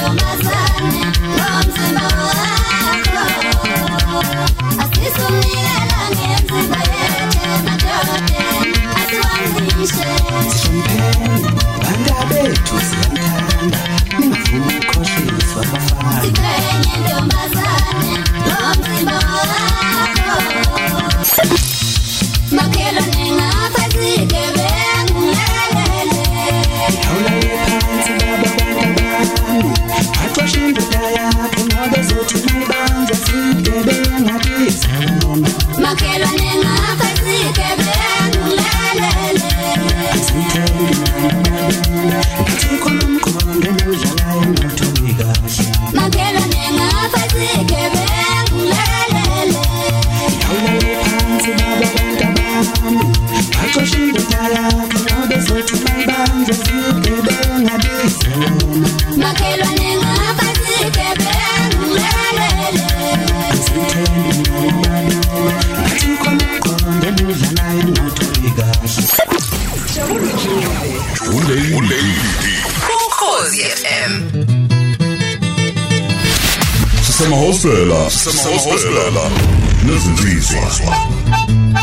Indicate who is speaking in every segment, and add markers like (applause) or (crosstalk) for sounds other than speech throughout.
Speaker 1: Tomás Barnes. Asintele Ngithi khona umkhondo ngendlela udlala Sisemahostela, sisemahostela. Nezinsizwa.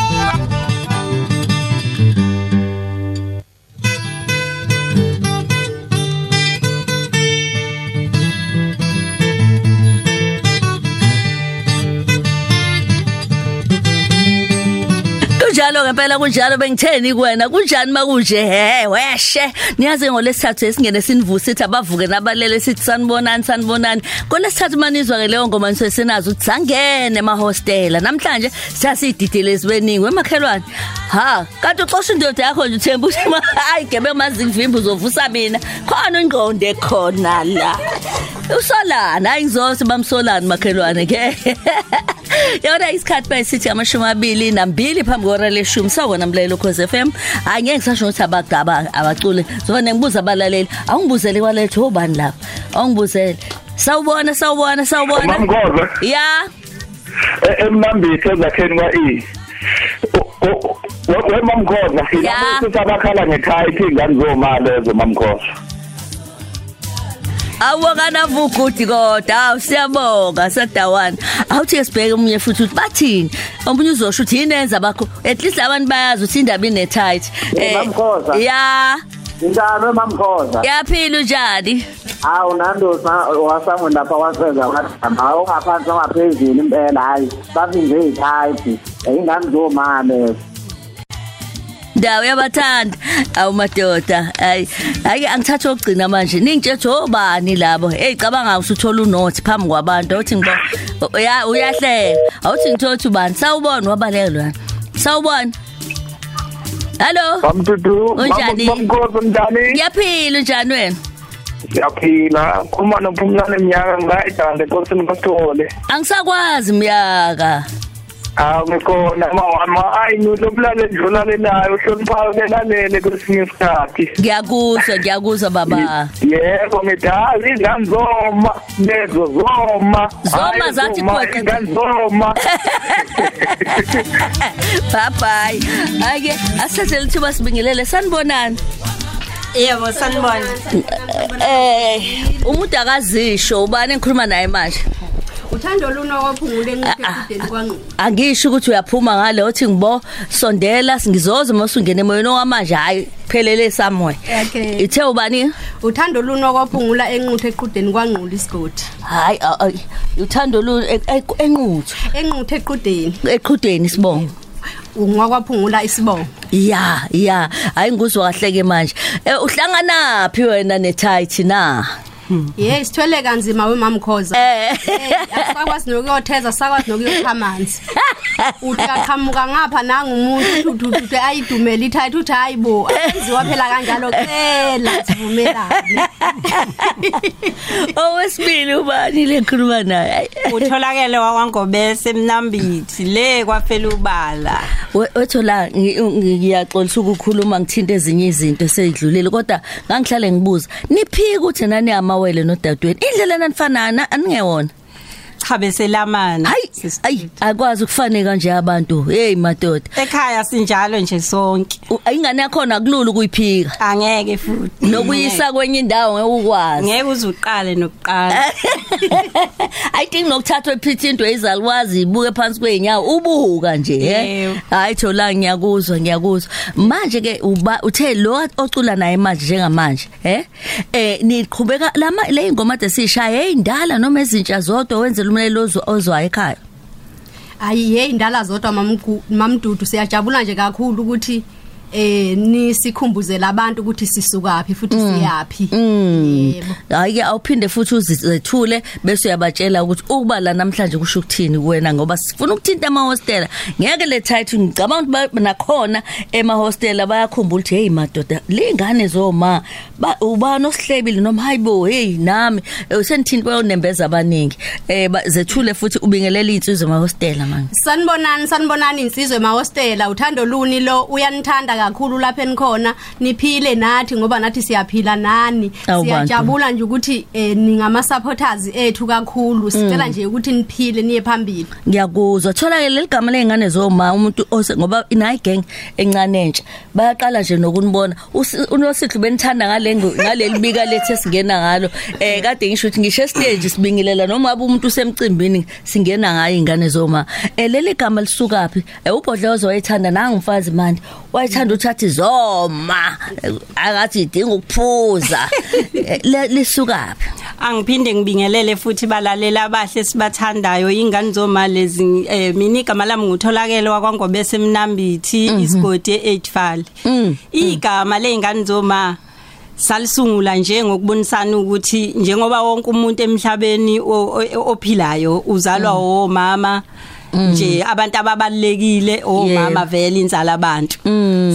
Speaker 2: Ngempela kunjalo bengitheni kuwena? Kunjani makunje he weshe. Niyazi ngolesithathu esingene sinivusa sithi abavuke nabalele sithi sanibonani sanibonani. Ngolesithathu manizwa ke leyo ngoma nise senazo ukuthi sangene emahostela. Namhlanje siyasiyididile esibeningi emakhelwane ha kanti uxosha indoda yakho nje uthemba ukuthi ma- hayi gebe mazingivimba uzovusa mina. Khona ingqondo ekhona la. Usolana hayi ngizose bamsolani makhelwane ke. (laughs) yona isikhathi bayisithi amashumi amabili nambili phambi kwora leshumi. Sawona mlalelo cause FM hayi ngeke ngisasho ukuthi abagaba abacule zona ngibuza abalaleli awungibuzele kwalethu obani lapha? Awungibuzele. Sawubona sawubona sawubona.
Speaker 3: Mamgoza
Speaker 2: ya.
Speaker 3: Emnambithe ezakheni kwa E. We mamgoza
Speaker 2: Ya.
Speaker 3: yilabo ukuthi abakhala ngekhaya ingane zomali ezo mamgoza.
Speaker 2: Awokana vugudi kodwa awu siyabonga sadawana awuthi sibheke umunye futhi ukuthi bathini omunye uzosho ukuthi yini enza bakho at least abantu bayazi ukuthi indaba ine tight
Speaker 4: Mamkhoza.
Speaker 2: ya
Speaker 4: Njalo mamkhoza.
Speaker 2: yaphila njani
Speaker 4: Awu nandosa wasango lapha wasenza wathi hawu ngaphansi ngaphezulu impela hayi. Bavinze itype. Ingane zomame.
Speaker 2: Ndawo yabathanda awu madoda. Hayi hayi angithatha okugcina manje. Ningitshethe obani labo? Hey cabanga usuthola unothi phambi kwabantu. Awuthi ngibo ya uyahleka awuthi ngithothi ubani? Sawubona wabaleka lwana sawubona. Hallo
Speaker 3: Bamdudu
Speaker 2: Unjani?
Speaker 3: mamgoza njani?
Speaker 2: Ngiyaphila njani wena?
Speaker 3: Siyaphila. Uma nophumlane eminyaka ngayidande nkosini bathole.
Speaker 2: Angisakwazi miyaka
Speaker 3: Awu ngikhona mama ayi nolobulale edlula lenayo uhloniphayo lelalele kwesinye isikhathi.
Speaker 2: ngiyakuzwa ngiyakuzwa baba
Speaker 3: Yebo ngidazi ingane zoma lezo zoma.
Speaker 2: Zoma
Speaker 3: Hhayi,
Speaker 2: zathi
Speaker 3: zoma,
Speaker 2: qweqwe.
Speaker 3: ingane zoma. (laughs)
Speaker 2: bye bye ake asithathe lithuba sibingelele sanibonani
Speaker 5: Yebo sanibona.
Speaker 2: eh umuntu akazisho ubani engikhuluma naye manje
Speaker 5: Uthando
Speaker 2: Ah, ah,
Speaker 5: kudeni kwanqu.
Speaker 2: angisho ukuthi uyaphuma ngale uthi ngibo sondela singizoza masungena emoyeni wamanje hayi phelele somewhere
Speaker 5: Okay.
Speaker 2: ithe ubani
Speaker 5: Uthando luno kwaphungula enquthe equdeni kwanqula isigodi.
Speaker 2: hayi uthando lu e- e- enquthu
Speaker 5: Enquthe equdeni
Speaker 2: eqhudeni sibongo
Speaker 5: ungakwaphungula isibongo.
Speaker 2: ya ya hayi nguzwa kahle ke manje Eh, uhlangana phi wena netight na (laughs)
Speaker 5: Ye sithwele kanzima wemamkhoza.
Speaker 2: eh
Speaker 5: Asakwazi nokuyotheza sakwazi nokuyokhamanzi. Uthi aqhamuka ngapha nanga umuntu uthi uthi ayidumela ithatha uthi hayibo ayenziwa phela kanjalo cela sivumelane. (laughs)
Speaker 2: owesibili ubani lekhuluma naye Ay,
Speaker 6: utholakele wakwangobese emnambithi le kwaphela ubala
Speaker 2: we- wethola ngi- ngi- ngiyaxolisa ukukhuluma ngithinta ezinye izinto eseyidlulile kodwa ngangihlale ngibuza niphika ukuthi nani amawele nodadweni indlela nanifanana aningewona
Speaker 6: cha beselamana
Speaker 2: hayi ayi akwazi ukufaneka nje abantu. Hey madoda.
Speaker 6: Ekhaya sinjalo nje sonke.
Speaker 2: U- ingane yakhona kulula ukuyiphika.
Speaker 6: Angeke futhi.
Speaker 2: Nokuyisa kwenye indawo ngeke ukwazi.
Speaker 6: Ngeke uze uqale nokuqala. (laughs)
Speaker 2: Ayidingi nokuthathwa ephithi into ezalwazi ibuke phansi kweinyawo ubuka nje he?
Speaker 6: Yebo.
Speaker 2: hayi thola ngiyakuzwa ngiyakuzwa. Manje ke uba uthe lo ocula naye manje njengamanje he? Eh niqhubeka lama le ingoma desishaya eyindala noma ezintsha zodwa wenzela umlelo ozwa- ozwa ekhaya.
Speaker 5: Ayi hey indala zodwa mamgu- mamdudu siyajabula nje kakhulu ukuthi eh nisikhumbuzela abantu ukuthi sisukaphi futhi siyapi. Yebo.
Speaker 2: hayi ke awuphinde futhi uzithule bese uyabatshela ukuthi ukuba la namhlanje kusho ukuthini kuwena ngoba sifuna ukuthinta ama hostela ngeke le title ngicabanga ukuthi nakhona ema hostela bayakhumbula ukuthi hey madoda lingane zoma? Ba- ubani osihlebile? Noma hayibo hey nami. Eh, senithini? Bayonembeza abaningi. Eh zethule futhi ubingelela insizwe ema hostela manje.
Speaker 5: Sanibonani sanibonani insizwe emahostela. Uthando luni lo uyanithanda kakhulu lapha enikhona niphile nathi ngoba nathi siyaphila nani.
Speaker 2: Awu bantu.
Speaker 5: siyajabula nje ukuthi eh, ningama supporters ethu kakhulu. Sicela nje ukuthi niphile niye phambili.
Speaker 2: Ngiyakuzwa. Thola ke leligama lezingane zoma umuntu ose ngoba inayi gang encane entsha bayaqala nje nokunibona. Usi- unosihle benithanda ngale ngo- ngaleli bika lethe singena ngalo. Eh kade ngisho ukuthi ngisho stage sibingelela noma abe umuntu usemcimbini singena ngayo ingane zoma. Eh leli gama lisukapi eh ubhodlozo wayithanda nangimfazi manje wayithanda uthathi zoma Eh, akathi idinga ukuphuza. (laughs) Eh, lisukapi
Speaker 6: Angiphinde ngibingelele futhi balalela abahle sibathandayo ingane zoma lezi eh, mina igama lami ngutholakele wakwangobe semnambithi isigodi e8fal. Igama lezingane zoma salisungula nje ngokubonisana ukuthi njengoba wonke umuntu emhlabeni ophilayo uzalwa omama nje abantu ababalekile omama vele inzala abantu.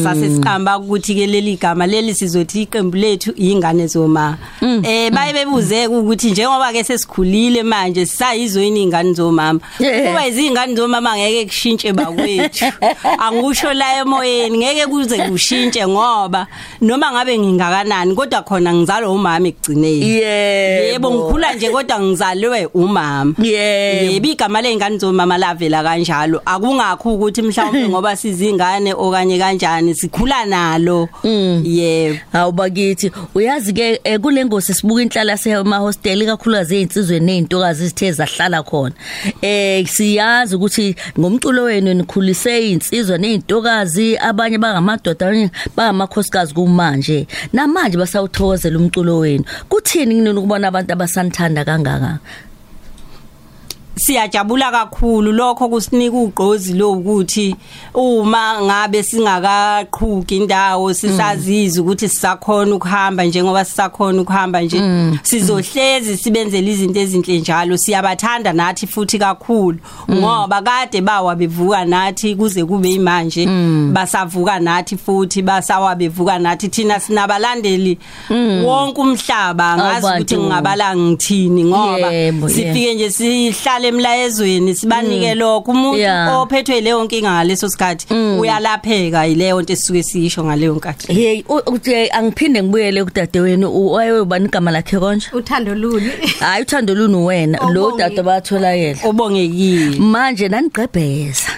Speaker 6: Sase siqamba ukuthi ke leli gama leli sizothi iqembu lethu ingane zoma. Eh baye bebuze ukuthi njengoba ke sesikhulile manje sisayizweni ingane zomama? Kuba izingane zomama ngeke kushintshe bakwethu. (laughs) Angisho la emoyeni ngeke kuze kushintshe ngoba noma ngabe ngingakanani kodwa khona ngizalwa umama ekugcineni.
Speaker 2: Yebo.
Speaker 6: Ngikhula nje kodwa ngizalwe umama.
Speaker 2: Yebo.
Speaker 6: Igama lengane zomama lavela kanjalo. Akungakho ukuthi mhlawumbe (laughs) ngoba sizingane okanye kanjani sikhula nalo. Yebo.
Speaker 2: Awubakithi uyazi ke eh, kule ngosi sibuka inhlala sema hostel kakhulukazi ezinsizweni nezintokazi zithe zahlala khona. Eh siyazi ukuthi ngomculo wenu nikhulise izinsizwa nezintokazi abanye bangamadoda abanye bangamakhosikazi kumanje. Namanje basawuthokozela umculo wenu. Kuthini kunini ukubona abantu abasanithanda kangaka?
Speaker 6: Siyajabula kakhulu. Lokho kusinika ugqozi lo ukuthi uma ngabe singakaqhuki indawo sisaziza ukuthi sisakhona ukuhamba njengoba sisakhona ukuhamba nje. Sizohlezi sibenzele izinto ezinhle njalo. Siyabathanda nathi futhi kakhulu ngoba kade bawa bevuka nathi kuze kube imanje basavuka nathi futhi basawa bevuka nathi. Thina sinabalandeli wonke umhlaba. Ngazi ukuthi ngingabala ngithini ngoba sifike nje sihlale emlayezweni sibanike lokho. Umuntu
Speaker 2: Yeah.
Speaker 6: ophethwe leyo nkinga ngaleso sikhathi uyalapheka yileyo nto esisuke siyisho ngaleyo nkathi.
Speaker 2: Hey u- uthi angiphinde ngibuyele kudade wenu wayebani igama lakhe konje?
Speaker 5: Uthando luni. (laughs)
Speaker 2: Hayi uthando lunu wena lo
Speaker 5: Obonge.
Speaker 2: dade batholakele
Speaker 6: obongekile.
Speaker 2: Manje nanigqebheza.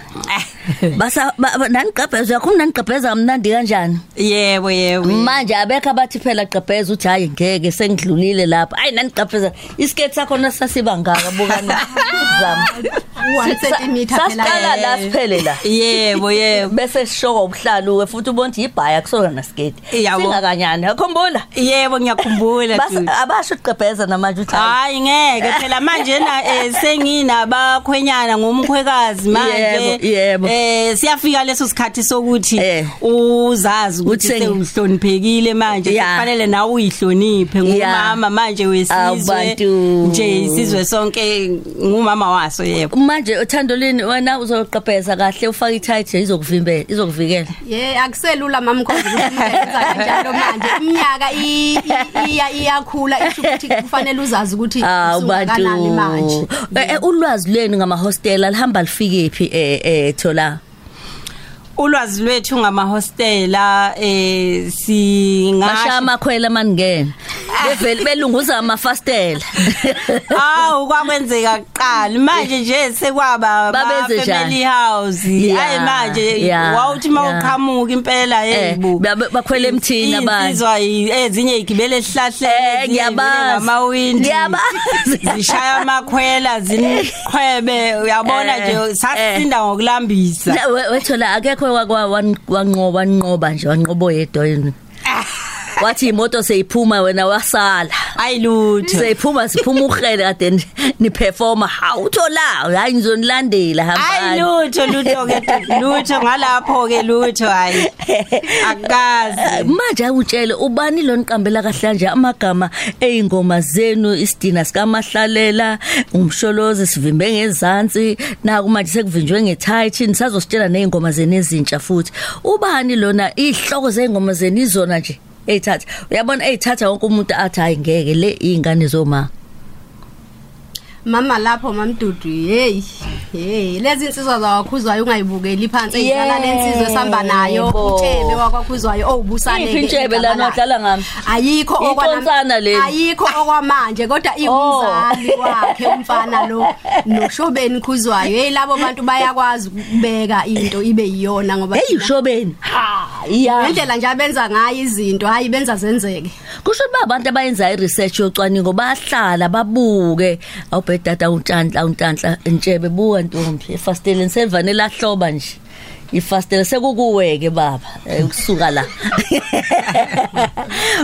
Speaker 2: (laughs) basa ba- ba- nanigqebheza yakhona nanigqebheza kamnandi kanjani?
Speaker 6: Yebo yebo.
Speaker 2: Manje abekho abathi phela gqebheza uthi hayi ngeke sengidlulile lapha. Hayi nanigqebheza isiketi sakho nasasiba ngaka bukana zama
Speaker 5: 1 cm
Speaker 2: sasiqala
Speaker 5: phela
Speaker 2: la siphele la.
Speaker 6: Yebo yebo.
Speaker 2: Bese sishoko ubuhlalu futhi ubona ukuthi ibhaya kusona nasiketi.
Speaker 6: Yabo.
Speaker 2: singakanyani akhumbula
Speaker 6: yebo ngiyakhumbula
Speaker 2: Bas-
Speaker 6: dude.
Speaker 2: abasho ugqebheza namanje uthi hayi,
Speaker 6: hayi ngeke phela manje na eh, senginabakhwenyana ngumkhwekazi manje.
Speaker 2: Yebo, yebo.
Speaker 6: Eh siyafika leso sikhathi sokuthi
Speaker 2: Eh.
Speaker 6: uzazi ukuthi sewuhloniphekile manje kufanele nawe uyihloniphe. Ngumama manje wesizwe nje isizwe sonke ngumama waso yebo.
Speaker 2: Manje uthandolini wena uzoqhebheza kahle ufake ithight izokuvimbela izokuvikela.
Speaker 5: Ye akuselula mamkhonza ukuthi uyenza kanjalo manje. Iminyaka iya iyakhula isho ukuthi kufanele uzazi ukuthi usungakanani manje.
Speaker 2: Eh, eh, ulwazi lwenu ngama hostel alihamba lifike phi eh eh thola
Speaker 6: ulwazi lwethu ngamahostela eh singasho
Speaker 2: bashaya amakhwela maningena bevele belunguza amafastela (laughs)
Speaker 6: Awu kwakwenzeka kuqala manje nje sekwaba
Speaker 2: Babenze njani?
Speaker 6: family house
Speaker 2: Yeah,
Speaker 6: hayi manje
Speaker 2: yeah,
Speaker 6: wawuthi
Speaker 2: yeah.
Speaker 6: mawuqhamuka impela
Speaker 2: Eh,
Speaker 6: yeyibo
Speaker 2: babe- bakhwele emthini abanye.
Speaker 6: insizwa yi- ezinye igibele esihlahleni
Speaker 2: Eh,
Speaker 6: ezinye
Speaker 2: ngiyabazi.
Speaker 6: ngamawindi
Speaker 2: Ngiyabazi. (laughs)
Speaker 6: zishaya amakhwela ziniqhwebe uyabona
Speaker 2: Eh,
Speaker 6: nje sasinda ngokulambisa
Speaker 2: Na, we- wethola akekho wakwa- wan- wanqoba wanqoba nje wanqobo yedwa yini (laughs) wathi imoto seyiphuma wena wasala.
Speaker 6: Ayilutho
Speaker 2: seyiphuma siphuma uhrele kade ni- ni performa. Hawu uthola. Hayi ngizonilandela
Speaker 6: Hayi
Speaker 2: hambani
Speaker 6: lutho lutho ke lutho. Ngalapho ke lutho hayi. (laughs) Akazi
Speaker 2: manje awutshele ubani lo niqambela kahle nje amagama eyingoma zenu isidina sikamahlalela umsholozi sivimbe ngezansi. Naku manje sekuvinjwe ngetight nisazositshela nezingoma zenu ezintsha futhi. Ubani lona? Ihloko zengoma zenu izona nje? Eyithatha uyabona eyithatha wonke umuntu athi hayi ngeke le ingane zoma
Speaker 5: mama lapho mamdudu hey hey lezi insizwa zawakhuzwayo ungayibukeli phansi eyidlala lensizwe sihamba nayo
Speaker 2: Yebo.
Speaker 5: uthebe wakwakhuzwayo owubusane
Speaker 2: Iphi intshebe lana odlala ngami?
Speaker 5: ayikho okwana-
Speaker 2: Iqonsana leli.
Speaker 5: ayikho okwamanje kodwa
Speaker 2: Oh.
Speaker 5: iwumzali wakhe umfana lo noshobeni khuzwayo hey labo bantu bayakwazi ukubeka into ibe yiyona ngoba
Speaker 2: hey
Speaker 5: thina-
Speaker 2: ushobeni ha iya
Speaker 5: ngendlela nje abenza ngayo izinto hayi benza zenzeke
Speaker 2: kusho ukuthi abantu abayenza i-research yocwaningo bahlala babuke awubhedada untantla untantla entshebe buka ntombi. Efasteleni sevane lahloba nje. Ifastela sekukuweke baba. Eh, ukusuka la. (laughs)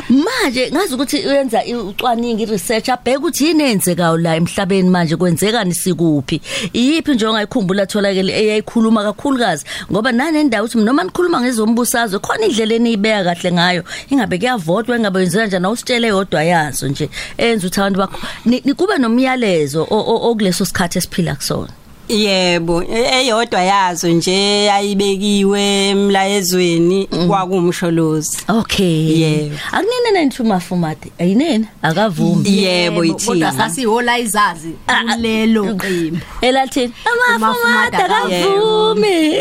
Speaker 2: Manje ngazi ukuthi uyenza i- ucwaningo i-research abheke ukuthi yini eyenzekayo la emhlabeni manje kwenzekani sikuphi? Iyiphi nje ongayikhumbula tholakele eyayikhuluma kakhulukazi? Ngoba nanendawo ukuthi noma nikhuluma ngezombusazwe khona indlela eniyibeka kahle ngayo. Ingabe kuyavotwa ingabe yenzeka njani awusitshele yodwa yazo nje. Enza ukuthi abantu bakho. Ni- ni- kube nomyalezo o- o- okuleso sikhathi esiphila kusona.
Speaker 6: Yebo, eyodwa yazo nje ayibekiwe emlayezweni kwakumsholozi.
Speaker 2: okay.
Speaker 6: Yebo.
Speaker 2: akunini nentuma fumati ayinene akavumi.
Speaker 6: Yebo
Speaker 5: kodwa
Speaker 6: ithina.
Speaker 5: sasihola izazi
Speaker 2: Ah, ah,
Speaker 5: kulelo qembu.
Speaker 2: Elathini amafumata
Speaker 5: Amafumata
Speaker 2: akavumi.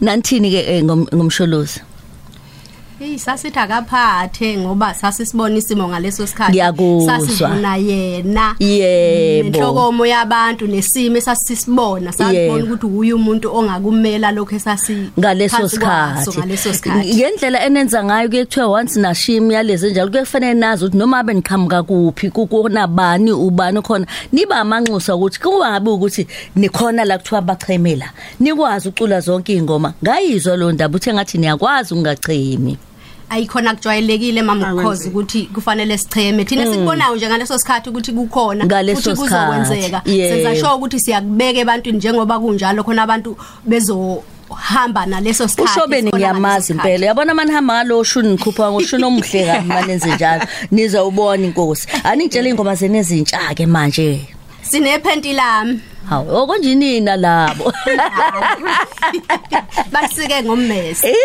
Speaker 2: (laughs) nanthini ke ngomsholozi?
Speaker 5: Hey sasithi akaphathe ngoba sasisibona isimo ngaleso sikhathi.
Speaker 2: Ngiyakuzwa.
Speaker 5: sasivuna yena.
Speaker 2: Yebo.
Speaker 5: nenhlokomo yabantu nesimo esasisibona. Sabona
Speaker 2: Yebo.
Speaker 5: ukuthi uyu umuntu ongakumela lokho esasi
Speaker 2: ngaleso
Speaker 5: phansi kwaso
Speaker 2: sikhathi.
Speaker 5: ngaleso sikhathi.
Speaker 2: Ngendlela enenza ngayo kuye kuthiwa once nashim yalezi njalo kuye kufanele nazi ukuthi noma abe niqhamuka kuphi kunabani ubani khona. Niba amanxusa ukuthi kuba ngabe ukuthi nikhona la kuthiwa bachemela. Nikwazi ucula zonke ingoma ngayizwa lo ndaba uthe ngathi niyakwazi ungachemi
Speaker 5: ayikhona kujwayelekile mama
Speaker 6: Akwenzi.
Speaker 5: ukhozi ukuthi kufanele sicheme thina sikubonayo nje ngaleso sikhathi ukuthi kukhona
Speaker 2: Mm. Ngaleso
Speaker 5: futhi
Speaker 2: sikhathi,
Speaker 5: kuzokwenzeka
Speaker 2: yebo.
Speaker 5: senza sure ukuthi siyakubeka ebantwini njengoba kunjalo khona abantu bezohamba naleso sikhathi
Speaker 2: ushobeni
Speaker 5: sikhona ngaleso
Speaker 2: ngiyamazi
Speaker 5: sikhathi.
Speaker 2: impela yabona mani hamba ngalo shuni nikhupha ngoshuni omuhle kabi (laughs) manenze njalo nizawubona inkosi aningitshela ingoma zenu ezintsha ke manje
Speaker 5: sinephenti lami
Speaker 2: hawu okonjinina labo (laughs)
Speaker 5: basike ngommese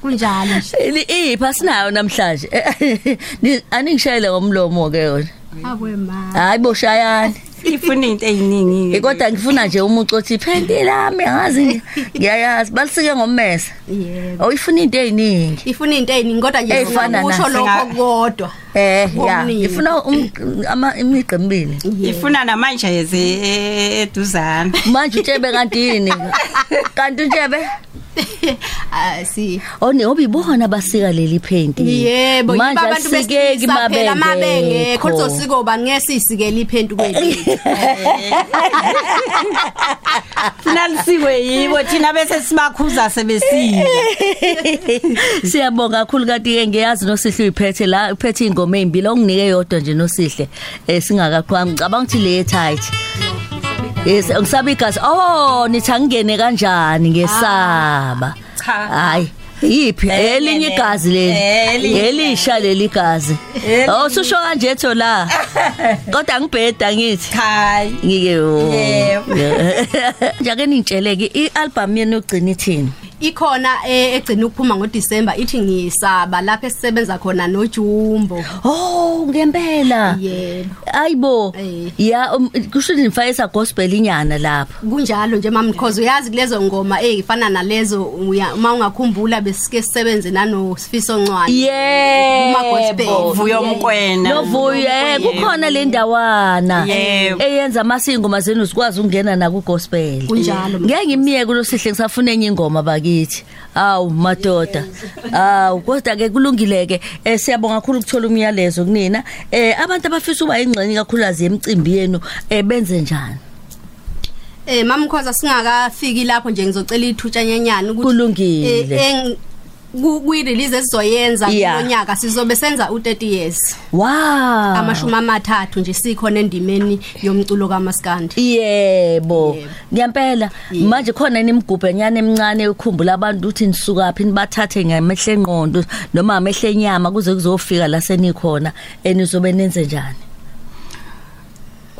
Speaker 5: kunjalo nje.
Speaker 2: Ili- ipha sinayo namhlanje. (laughs) Ni- aningishayele ngomlomo ke yona.
Speaker 5: Abwe ma
Speaker 2: hayi boshayani.
Speaker 6: Ifuna into eziningi.
Speaker 2: Eh, kodwa ngifuna nje umuntu othi phendi lami ngazi ngiyayazi. Balisike ngommese
Speaker 5: yebo.
Speaker 2: Awuyifuna into eziningi
Speaker 5: ifuna into eziningi kodwa nje
Speaker 2: Ey'fana
Speaker 5: kusho
Speaker 2: nazo.
Speaker 5: lokho kodwa.
Speaker 2: Eh ya.
Speaker 5: Okuningi.
Speaker 2: ngifuna um- ama imigqa emibili.
Speaker 6: Ifuna namanje eze eduzana. (laughs)
Speaker 2: manje utshebe kanti yini? (laughs) Kanti utshebe (laughs)
Speaker 5: Ah, si.
Speaker 2: Oni obibona basika leli phenti.
Speaker 5: Yebo yiba
Speaker 2: manje
Speaker 5: abantu
Speaker 2: asikeki
Speaker 5: besilisa phela mabengekho
Speaker 2: mabengekho
Speaker 5: kuzosiko ba ngesisikele iphentu kwethu.
Speaker 6: Funa lisikwe yibo thina bese sibakhuza sebesile.
Speaker 2: Siyabonga kakhulu kanti ke ngiyazi nosihle uyiphethe la uphethe ingoma ezimbili onginike yodwa nje nosihle eh singakaqhwami ngicabanga ukuthi le tight. Yes ngisaba igazi oh nithi angene kanjani ngesaba?
Speaker 6: Cha.
Speaker 2: hayi yiphi?
Speaker 6: Eh,
Speaker 2: elinye
Speaker 6: ne-
Speaker 2: igazi leli?
Speaker 6: Eh, elinye.
Speaker 2: elisha leli igazi oh susho kanje etho la? (laughs) Kodwa ngibheda ngithi.
Speaker 6: Cha.
Speaker 2: ngike yo
Speaker 6: Yebo. (laughs)
Speaker 2: njake nitsheleke ialbum yenu yokugcina ithini?
Speaker 5: Ikhona eh, egcina ukuphuma ngoDisemba ithi ngiyisaba lapha esisebenza khona noJumbo
Speaker 2: Oh ngempela.
Speaker 5: Yebo.
Speaker 2: Ayibo.
Speaker 5: Eh.
Speaker 2: Ya um, kusho ukuthi nifayisa gospel inyana lapha.
Speaker 5: kunjalo nje mama because uyazi kulezo ngoma ezifana nalezo uya- uma ungakhumbula besike sisebenze nano Sifiso Ncwane
Speaker 2: Yebo.
Speaker 5: Kuma-gospel.
Speaker 6: Vuyo mkwena.
Speaker 2: Novuyo eh kukhona le ndawana
Speaker 6: Yebo.
Speaker 2: eyenza amasingo mazenu sikwazi ukungena na ku gospel.
Speaker 5: Kunjalo.
Speaker 2: Ngeke ngimiyeke kulo sihle ngisafuna enye ingoma bakithi. Awu madoda. Awu kodwa ke kulungileke eh siyabonga kakhulu ukuthola umyalezo kunina. Eh abantu abafisa ukuba ingxenye kakhulukazi yemicimbi yenu eh benze njani?
Speaker 5: Eh mama Khoza singakafiki lapho nje ngizocela ithutshanyanyana ukuthi
Speaker 2: Kulungile.
Speaker 5: Eh, eng- ku kwi release esizoyenza
Speaker 2: Yeah.
Speaker 5: kulonyaka sizobe senza u30 years
Speaker 2: Wow.
Speaker 5: amashumi amathathu nje sikhona endimeni yomculo kaMaskandi
Speaker 2: Yebo.
Speaker 5: Yebo.
Speaker 2: Ngiyempela manje khona inimgubhe nyane emncane ukhumbula abantu ukuthi nisuka phi nibathathe ngemehle engqondo noma amehle enyama kuze kuzofika la senikhona enizobe nenze njani.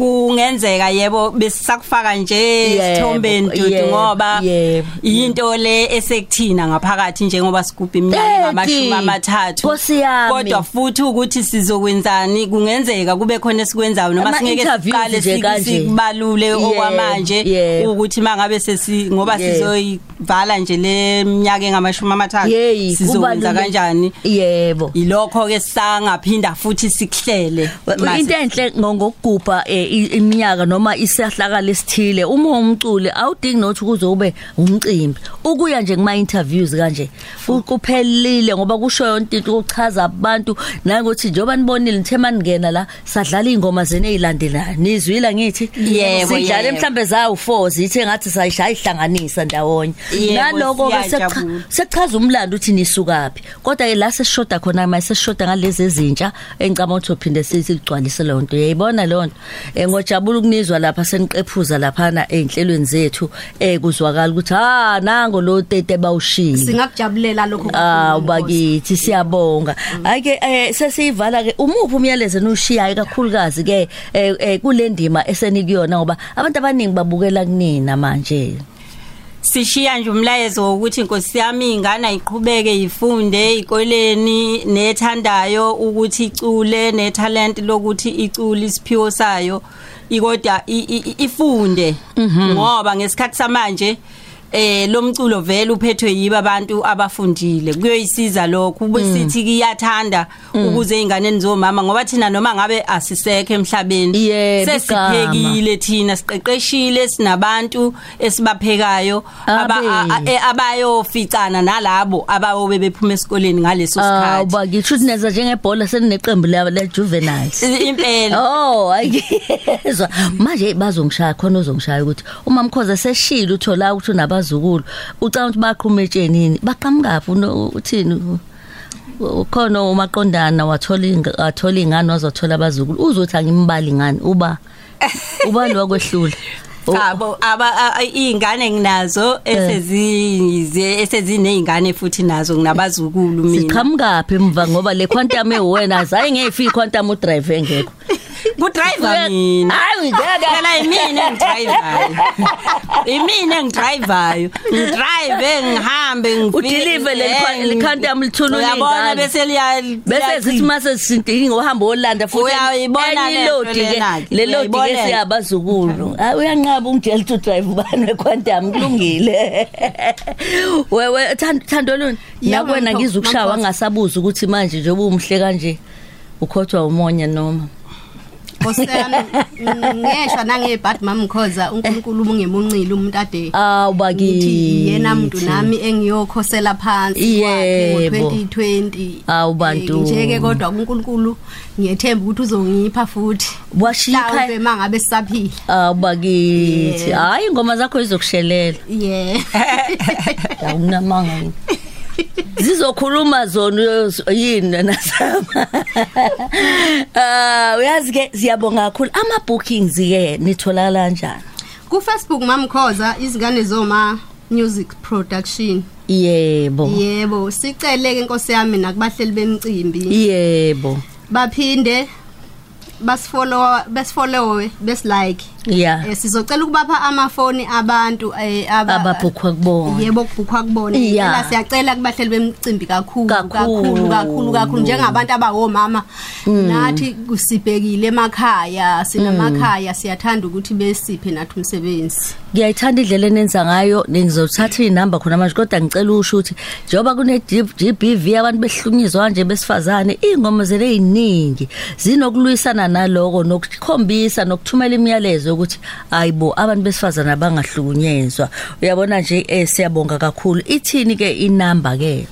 Speaker 6: Kungenzeka yebo besisakufaka nje
Speaker 2: Yebo,
Speaker 6: sithombeni dudu ngoba into le esekuthina ngaphakathi njengoba sigubha iminyaka ngamashumi amathathu. Kodwa futhi ukuthi sizokwenzani kungenzeka kube khona esikwenzayo noma singeke siqale sikubalule okwamanje ukuthi mangabe sesi ngoba sizoyivala nje le minyaka engamashumi amathathu sizokwenza kanjani?
Speaker 2: Yebo.
Speaker 6: Ilokho ke sangaphinda futhi sikuhlele mase-
Speaker 2: into enhle ngokugubha eh, iminyaka noma isahlakala esithile uma umculi awudingi nothi kuze ube umcimbi. Ukuya nje kuma interviews kanje ku- kuphelile ngoba kusho yonke into ukuchaza abantu. Nangokuthi njengoba nibonile nithe maningena la sadlala ingoma zene ezilandelayo nizwila ngithi?
Speaker 6: Yebo,
Speaker 2: sidlale mhlambe zawu 4 zithe ngathi sayishaya ihlanganisa ndawonye naloko
Speaker 6: siyajabula.
Speaker 2: sechaza umlando ukuthi nisukaphi. Kodwa ke la sesishoda khona manje sesishoda ngalezi ezintsha engicama ukuthi uphinde sithi ligcwalise leyo nto. Uyayibona leyo nto? Ngojabula ukunizwa lapha seniqephuza laphana einhlelweni zethu eh kuzwakala ukuthi ha nango lo tete bawushila
Speaker 5: singakujabulela lokho
Speaker 2: Ah ubakithi siyabonga. Ake eh sesiyivala ke umuphi umyalezo enoshiyayo kakhulukazi ke eh, eh kule ndima esenikuyona ngoba abantu abaningi babukela kunina manje.
Speaker 6: Sishiya nje umlayezo wokuthi inkosi yami ingane iqhubeke ifunde ezikoleni nethandayo ukuthi icule netalent lokuthi icule isiphiwo sayo ikoda ifunde. Ngoba ngesikhathi samanje eh lo mculo vele uphethwe yiba abantu abafundile. Kuyoyisiza lokho ubesithi kiyathanda ukuze ingane nizomama ngoba thina noma ngabe asisekho emhlabeni sesiphekile thina siqeqeshile sinabantu esibaphekayo aba-
Speaker 2: Abe.
Speaker 6: a- a- e- abayoficana nalabo abayobe bephuma esikoleni ngaleso sikhathi.
Speaker 2: ubakithi uthi neza njengebhola senineqembu la juveniles.
Speaker 6: impela.
Speaker 2: Oh ayizwa manje bazongishaya khona uzongishaya ukuthi uma mkhoza seshila uthola ukuthi unabazukulu ucanga ukuthi baqhumetsheni baqhamukaphi uthini? Ukhona umaqondana wathola inga- wathola ingane wazothola abazukulu uzothi angimbali ngani? Uba uba lo (laughs) kwehlula
Speaker 6: Chabo aba a- ingane nginazo esezize esezinezingane futhi nazo nginabazukulu mina.
Speaker 2: Siqhamukaphi emva ngoba le quantum ewena? (laughs) Azayi ngefika quantum udrive engekho.
Speaker 6: Ku driver mina.
Speaker 2: Hayi ngeke
Speaker 6: phela imina engidrivayo (laughs) imina engidrivayo ngidrive ngihambe ngifike
Speaker 2: udeliver le quantum lithula
Speaker 6: uyabona bese liya
Speaker 2: bese sithi mase sintingi uhamba olanda futhi
Speaker 6: Uyayibona
Speaker 2: enye
Speaker 6: le nto
Speaker 2: load ke
Speaker 6: lena-ke.
Speaker 2: le load ke
Speaker 6: Uyayibona.
Speaker 2: siyabazukulu hayi uyanqaba ungitshela to drive ubani wequantum kulungile. Wewe Thand- thandoluni
Speaker 5: Yebo,
Speaker 2: nakwena
Speaker 5: Mpho-
Speaker 2: ngizukushawa
Speaker 5: Mpho-
Speaker 2: ngasabuza ukuthi manje njengoba umhle kanje ukhothwa umoya noma?
Speaker 5: Nkosiyami ngeshwa nangebhadi mamkhoza uNkulunkulu ungemuncile umuntu ade
Speaker 2: awu
Speaker 5: ngithi
Speaker 2: bakithi
Speaker 5: yena muntu nami engiyokhosela phansi kwakhe
Speaker 2: Yebo.
Speaker 5: ngo2020
Speaker 2: Awu, bantu.
Speaker 5: nje ke kodwa uNkulunkulu ngiyethemba ukuthi uzongipha futhi.
Speaker 2: Washipha
Speaker 5: mhlawumbe mangabe sisaphila.
Speaker 2: Awu bakithi.
Speaker 5: Yes.
Speaker 2: hayi ingoma zakho izokushelela
Speaker 5: yeah. (laughs)
Speaker 2: Awunamanga yini zizokhuluma zona yini nasama (laughs) ah uyazi ke siyabonga kakhulu. Ama bookings ke nitholakala kanjani
Speaker 5: ku Facebook mamkhoza izingane zoma music production.
Speaker 2: Yebo.
Speaker 5: Yebo sicele ke inkosi yami nakubahleli bemicimbi.
Speaker 2: Yebo.
Speaker 5: Baphinde basifollow besifollowe besilike.
Speaker 2: Yeah.
Speaker 5: Eh sizocela ukubapha amafoni abantu eh aba-
Speaker 2: ababhukhwa kubona.
Speaker 5: Yebo kubhukhwa kubona.
Speaker 2: Yeah.
Speaker 5: phela siyacela kubahleli bemicimbi kakhulu
Speaker 2: Kakhulu.
Speaker 5: kakhulu kakhulu kakhulu. Njengabantu abawomama nathi kusibhekile emakhaya sinamakhaya siyathanda ukuthi besiphe nathi umsebenzi.
Speaker 2: Ngiyayithanda indlela enenza ngayo ngizothatha inamba khona manje kodwa ngicela usho ukuthi njengoba kune GBV abantu behlunyizwa kanje besifazane ingoma zele eziningi zinokulwisana naloko nokukhombisa nokuthumela imiyalezo. Ukuthi ayibo abantu besifazane abangahlukunyezwa. Uyabona nje eh siyabonga kakhulu. Ithini ke inamba ke?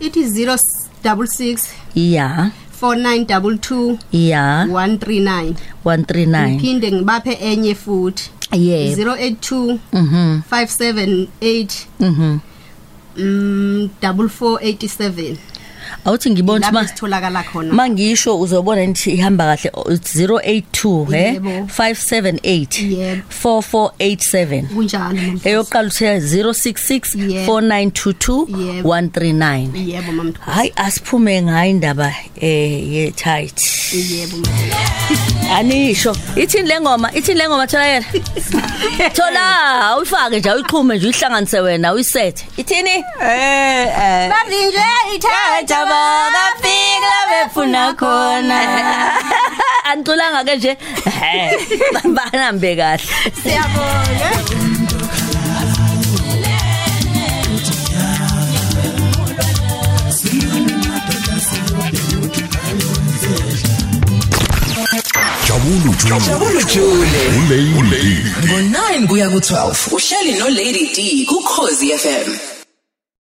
Speaker 5: Ithi 066
Speaker 2: ya
Speaker 5: 4922
Speaker 2: ya
Speaker 5: 139
Speaker 2: 139
Speaker 5: ngiphinde ngibaphe enye futhi.
Speaker 2: Yebo.
Speaker 5: 082
Speaker 2: mhm.
Speaker 5: 578
Speaker 2: mhm.
Speaker 5: mm 4487
Speaker 2: awuthi ngibona
Speaker 5: lapho
Speaker 2: ukuthi
Speaker 5: sitholakala khona
Speaker 2: mangisho uzobona nithi ihamba kahle oh, it's 082 eh
Speaker 5: Yebo.
Speaker 2: 578
Speaker 5: Yebo.
Speaker 2: 4487
Speaker 5: kunjalo mamkhosi.
Speaker 2: eyoqala uthe 066
Speaker 5: Yebo.
Speaker 2: 4922
Speaker 5: Yebo.
Speaker 2: 139
Speaker 5: yebo mamkhosi
Speaker 2: hayi asiphume ngayo indaba eh ye tight
Speaker 5: yebo mamkhosi.
Speaker 2: anisho ithini le ngoma ithini le ngoma thola yena thola uyifake nje uyiqhume nje uyihlanganise wena uyisethe ithini
Speaker 6: eh eh
Speaker 2: bavinje
Speaker 6: ithatha bakafika befuna khona. (laughs)
Speaker 2: Angiculanga ke nje. Bahambe kahle.
Speaker 5: Siyabonga.
Speaker 1: Jabulu Jule.
Speaker 7: Jabulu Jule
Speaker 1: Ulady.
Speaker 7: ngo9 kuya ku12 uhleli no Lady D ku Khosi FM